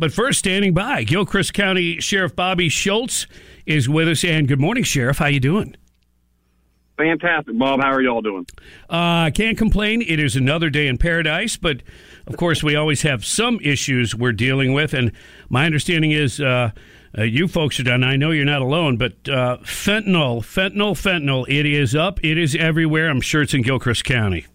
But first, standing by, Gilchrist County Sheriff Bobby Schultz is with us. And good morning, Sheriff. How you doing? Fantastic, Bob. How are y'all doing? I uh, can't complain. It is another day in paradise, but of course, we always have some issues we're dealing with. And my understanding is uh, uh, you folks are done. I know you're not alone, but uh, fentanyl, fentanyl, fentanyl, it is up. It is everywhere. I'm sure it's in Gilchrist County.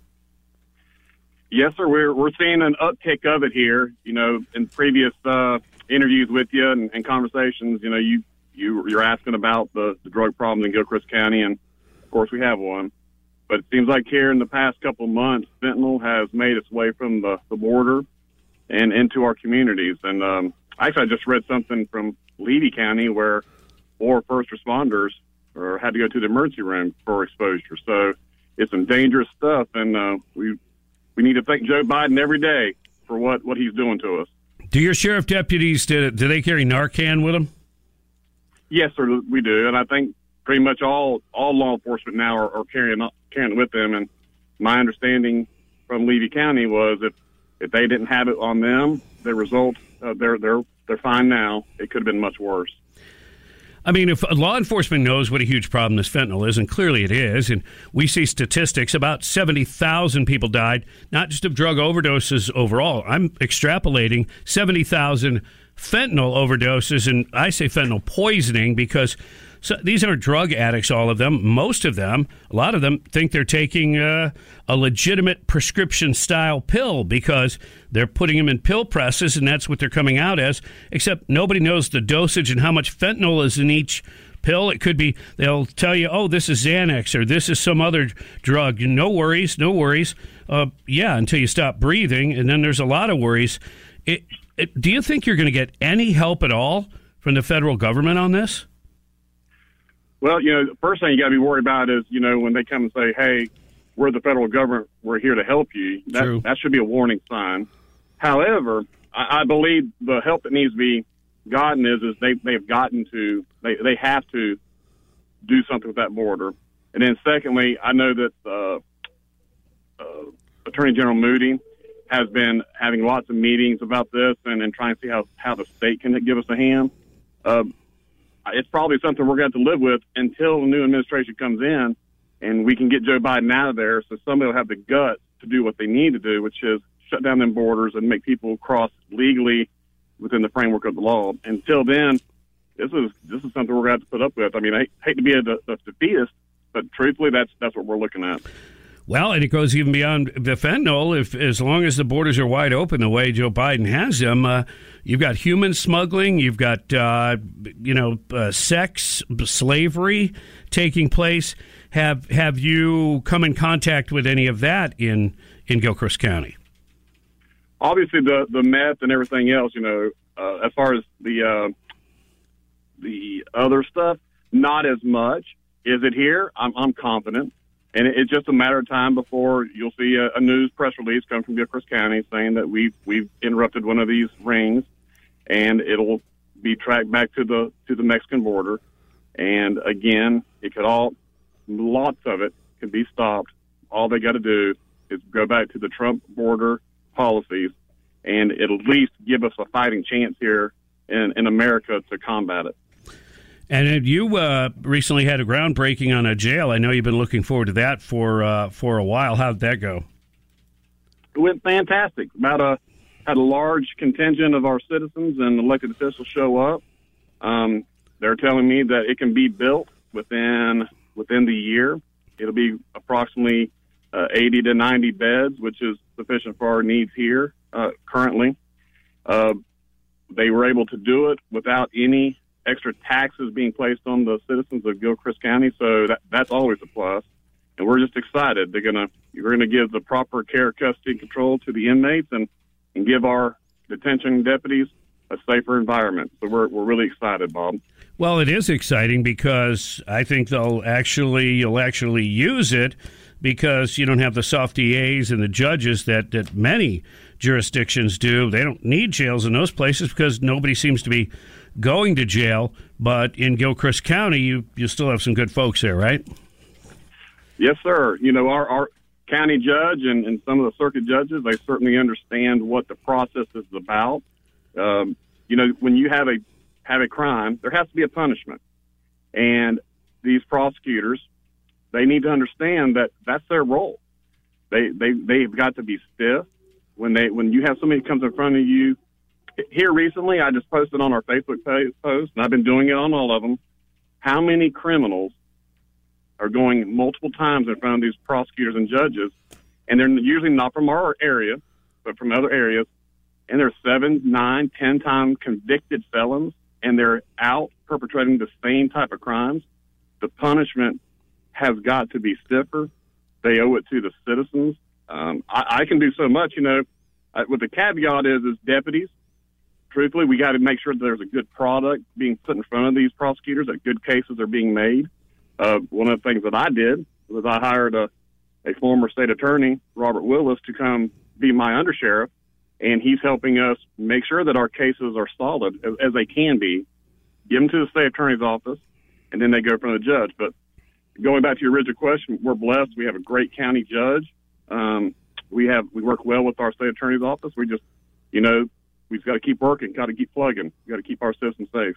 Yes, sir. We're we're seeing an uptick of it here. You know, in previous uh, interviews with you and, and conversations, you know, you you you're asking about the, the drug problem in Gilchrist County, and of course we have one. But it seems like here in the past couple months, fentanyl has made its way from the, the border and into our communities. And um, actually, I just read something from Levy County where four first responders or had to go to the emergency room for exposure. So it's some dangerous stuff, and uh, we we need to thank Joe Biden every day for what, what he's doing to us. Do your sheriff deputies do, do they carry Narcan with them? Yes, sir, we do, and I think pretty much all all law enforcement now are, are carrying carrying with them. And my understanding from Levy County was if if they didn't have it on them, the result uh, they're they're they're fine now. It could have been much worse. I mean, if law enforcement knows what a huge problem this fentanyl is, and clearly it is, and we see statistics about 70,000 people died, not just of drug overdoses overall. I'm extrapolating 70,000 fentanyl overdoses, and I say fentanyl poisoning because so these aren't drug addicts, all of them. Most of them, a lot of them, think they're taking uh, a legitimate prescription style pill because they're putting them in pill presses and that's what they're coming out as, except nobody knows the dosage and how much fentanyl is in each pill. It could be they'll tell you, oh, this is Xanax or this is some other drug. No worries, no worries. Uh, yeah, until you stop breathing. And then there's a lot of worries. It, it, do you think you're going to get any help at all from the federal government on this? Well, you know, the first thing you got to be worried about is, you know, when they come and say, "Hey, we're the federal government. We're here to help you." That True. that should be a warning sign. However, I, I believe the help that needs to be gotten is is they they've gotten to they they have to do something with that border. And then secondly, I know that uh, uh, Attorney General Moody has been having lots of meetings about this and, and trying to see how how the state can give us a hand. Uh, it's probably something we're going to have to live with until the new administration comes in and we can get Joe Biden out of there. So somebody will have the guts to do what they need to do, which is shut down them borders and make people cross legally within the framework of the law. Until then, this is this is something we're going to have to put up with. I mean, I hate to be a, a defeatist, but truthfully, that's that's what we're looking at. Well, and it goes even beyond the fentanyl. If as long as the borders are wide open the way Joe Biden has them, uh, you've got human smuggling, you've got uh, you know uh, sex slavery taking place. Have have you come in contact with any of that in in Gilchrist County? Obviously, the the meth and everything else. You know, uh, as far as the uh, the other stuff, not as much. Is it here? I'm, I'm confident and it's just a matter of time before you'll see a, a news press release come from Gilchrist County saying that we've we've interrupted one of these rings, and it'll be tracked back to the to the Mexican border. And again, it could all lots of it can be stopped. All they got to do is go back to the Trump border policies, and at least give us a fighting chance here in, in America to combat it. And you uh, recently had a groundbreaking on a jail. I know you've been looking forward to that for uh, for a while. How did that go? It went fantastic. About a had a large contingent of our citizens and elected officials show up. Um, they're telling me that it can be built within within the year. It'll be approximately uh, 80 to 90 beds, which is sufficient for our needs here uh, currently. Uh, they were able to do it without any extra taxes being placed on the citizens of Gilchrist County. So that, that's always a plus. And we're just excited. They're gonna you're gonna give the proper care, custody, and control to the inmates, and and give our detention deputies a safer environment. So we're we're really excited, Bob. Well, it is exciting because I think they'll actually you'll actually use it because you don't have the soft EAs and the judges that, that many jurisdictions do. They don't need jails in those places because nobody seems to be going to jail. But in Gilchrist County, you you still have some good folks there, right? Yes, sir. You know, our, our county judge and, and some of the circuit judges, they certainly understand what the process is about. Um, you know, when you have a have a crime, there has to be a punishment, and these prosecutors, they need to understand that that's their role. They they they've got to be stiff when they when you have somebody comes in front of you. Here recently, I just posted on our Facebook page, post, and I've been doing it on all of them. How many criminals are going multiple times in front of these prosecutors and judges, and they're usually not from our area, but from other areas, and they're seven, nine, ten time convicted felons, and they're out perpetrating the same type of crimes. The punishment has got to be stiffer. They owe it to the citizens. Um, I, I can do so much, you know. Uh, what the caveat is, is deputies. Truthfully, we got to make sure that there's a good product being put in front of these prosecutors, that good cases are being made. Uh, one of the things that I did was I hired a, a former state attorney, Robert Willis, to come be my undersheriff, and he's helping us make sure that our cases are solid as, as they can be. Give them to the state attorney's office, and then they go in front of the judge. But going back to your original question, we're blessed. We have a great county judge. Um, we have we work well with our state attorney's office. We just, you know, we've got to keep working, got to keep plugging, got to keep our system safe.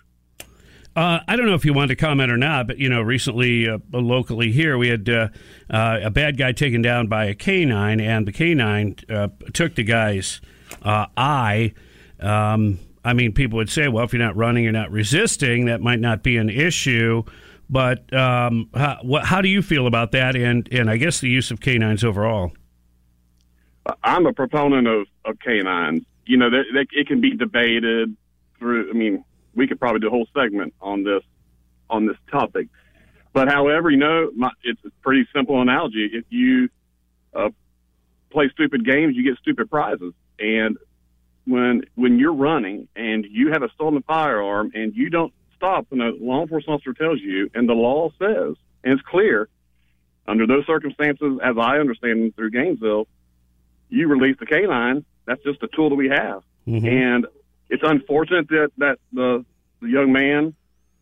Uh, I don't know if you want to comment or not, but you know, recently uh, locally here, we had uh, uh a bad guy taken down by a canine, and the canine uh, took the guy's uh, eye. Um, I mean, people would say, well, if you're not running, you're not resisting, that might not be an issue. But um, how, what, how, do you feel about that, and and I guess the use of canines overall? I'm a proponent of, of canines. You know, that it can be debated through. I mean, we could probably do a whole segment on this on this topic. But however, you know, my, it's a pretty simple analogy. If you uh, play stupid games, you get stupid prizes. And when when you're running and you have a stolen firearm and you don't stop when a law enforcement officer tells you, and the law says, and it's clear, under those circumstances, as I understand through Gainesville, you release the canine. That's just a tool that we have. Mm-hmm. And it's unfortunate that that the, the young man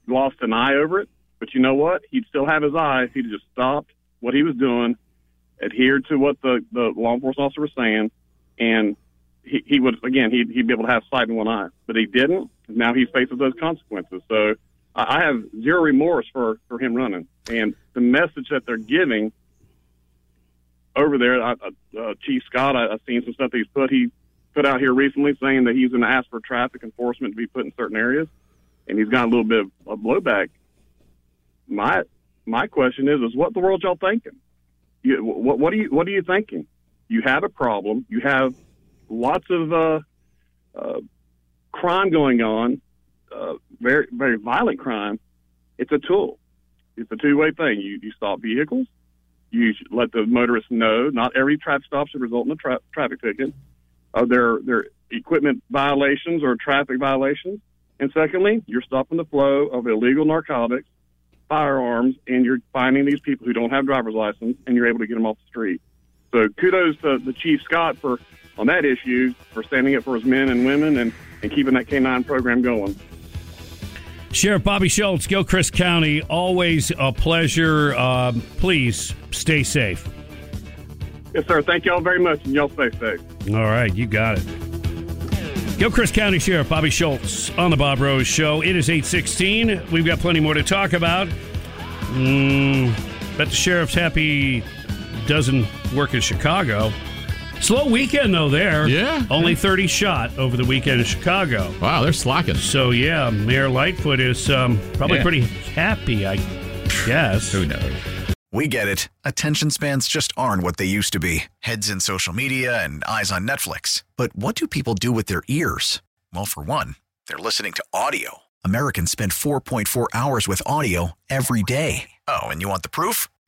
lost an eye over it, but you know what? He'd still have his eye if he'd just stopped what he was doing, adhered to what the the law enforcement officer was saying, and he, he would again he'd, he'd be able to have sight in one eye, but he didn't. Now he faces those consequences. So I have zero remorse for for him running, and the message that they're giving over there. I, uh, Chief Scott, I, I've seen some stuff he's put. He put out here recently saying that he's going to ask for traffic enforcement to be put in certain areas, and he's got a little bit of blowback. My my question is, is what the world y'all thinking? You, what, what are you what are you thinking? You have a problem. You have lots of uh, uh, crime going on, uh, very very violent crime. It's a tool. It's a two way thing. You you stop vehicles. You let the motorists know. Not every traffic stop should result in a tra- traffic ticket uh, their their equipment violations or traffic violations, and secondly, you're stopping the flow of illegal narcotics, firearms, and you're finding these people who don't have driver's license, and you're able to get them off the street. So kudos to the Chief Scott for on that issue for standing up for his men and women and, and keeping that K9 program going. Sheriff Bobby Schultz, Gilchrist County, always a pleasure. Um, please stay safe. Yes, sir. Thank you all very much, and y'all stay safe. All right, you got it. Gilchrist County Sheriff Bobby Schultz on the Bob Rose Show. It is 816. We've got plenty more to talk about. Mm, bet the sheriff's happy doesn't work in Chicago. Slow weekend though there. Yeah. Only 30 shot over the weekend in Chicago. Wow, they're slacking. So yeah, Mayor Lightfoot is um, probably yeah. pretty happy, I guess. Who knows? We get it. Attention spans just aren't what they used to be heads in social media and eyes on Netflix. But what do people do with their ears? Well, for one, they're listening to audio. Americans spend 4.4 hours with audio every day. Oh, and you want the proof?